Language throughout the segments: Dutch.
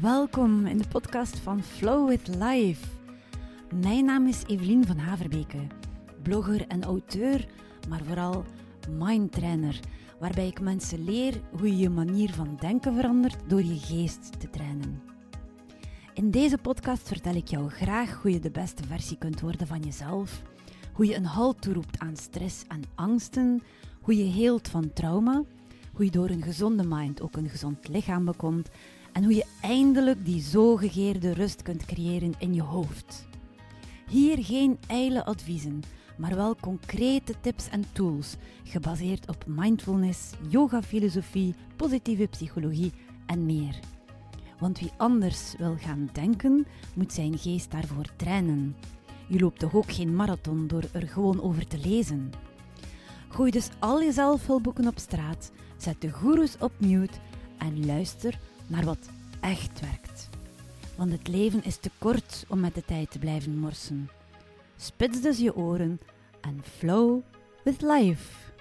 Welkom in de podcast van Flow with Life. Mijn naam is Evelien van Haverbeke, blogger en auteur, maar vooral mindtrainer, waarbij ik mensen leer hoe je je manier van denken verandert door je geest te trainen. In deze podcast vertel ik jou graag hoe je de beste versie kunt worden van jezelf, hoe je een halt toeroept aan stress en angsten, hoe je heelt van trauma, hoe je door een gezonde mind ook een gezond lichaam bekomt en hoe je eindelijk die zo gegeerde rust kunt creëren in je hoofd. Hier geen ijle adviezen, maar wel concrete tips en tools gebaseerd op mindfulness, yoga-filosofie, positieve psychologie en meer. Want wie anders wil gaan denken, moet zijn geest daarvoor trainen. Je loopt toch ook geen marathon door er gewoon over te lezen. Gooi dus al je zelfhulpboeken op straat, zet de goeroes op mute en luister naar wat echt werkt. Want het leven is te kort om met de tijd te blijven morsen. Spits dus je oren en flow with life.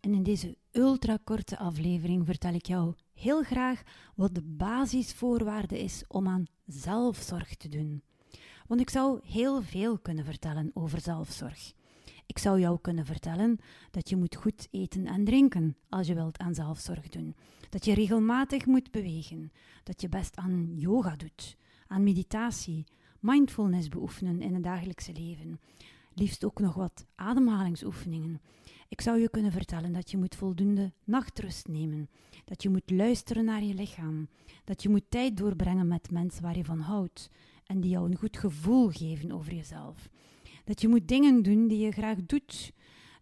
En in deze ultrakorte aflevering vertel ik jou heel graag wat de basisvoorwaarde is om aan zelfzorg te doen. Want ik zou heel veel kunnen vertellen over zelfzorg. Ik zou jou kunnen vertellen dat je moet goed eten en drinken als je wilt aan zelfzorg doen. Dat je regelmatig moet bewegen. Dat je best aan yoga doet, aan meditatie, mindfulness beoefenen in het dagelijkse leven. Liefst ook nog wat ademhalingsoefeningen. Ik zou je kunnen vertellen dat je moet voldoende nachtrust nemen. Dat je moet luisteren naar je lichaam. Dat je moet tijd doorbrengen met mensen waar je van houdt en die jou een goed gevoel geven over jezelf. Dat je moet dingen doen die je graag doet.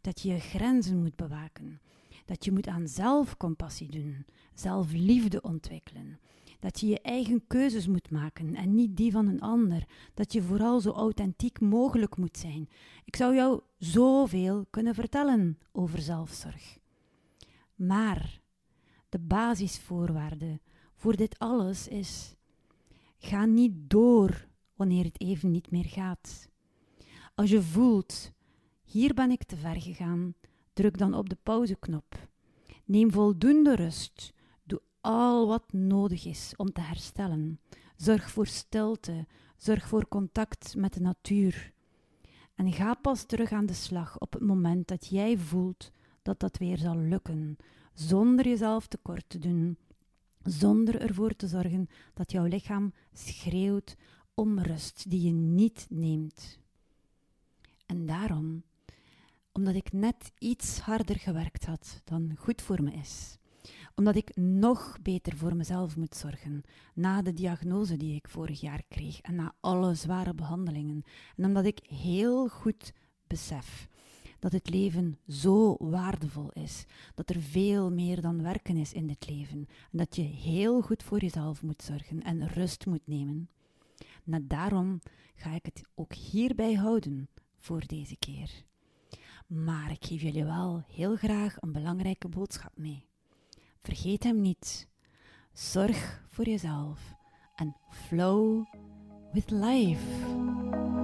Dat je je grenzen moet bewaken. Dat je moet aan zelfcompassie doen, zelfliefde ontwikkelen. Dat je je eigen keuzes moet maken en niet die van een ander. Dat je vooral zo authentiek mogelijk moet zijn. Ik zou jou zoveel kunnen vertellen over zelfzorg. Maar de basisvoorwaarde voor dit alles is Ga niet door wanneer het even niet meer gaat. Als je voelt, hier ben ik te ver gegaan, druk dan op de pauzeknop. Neem voldoende rust. Doe al wat nodig is om te herstellen. Zorg voor stilte. Zorg voor contact met de natuur. En ga pas terug aan de slag op het moment dat jij voelt dat dat weer zal lukken, zonder jezelf tekort te doen, zonder ervoor te zorgen dat jouw lichaam schreeuwt om rust die je niet neemt. En daarom, omdat ik net iets harder gewerkt had dan goed voor me is, omdat ik nog beter voor mezelf moet zorgen na de diagnose die ik vorig jaar kreeg en na alle zware behandelingen, en omdat ik heel goed besef dat het leven zo waardevol is, dat er veel meer dan werken is in dit leven en dat je heel goed voor jezelf moet zorgen en rust moet nemen. Net daarom ga ik het ook hierbij houden voor deze keer. Maar ik geef jullie wel heel graag een belangrijke boodschap mee. Vergeet hem niet. Zorg voor jezelf en flow with life.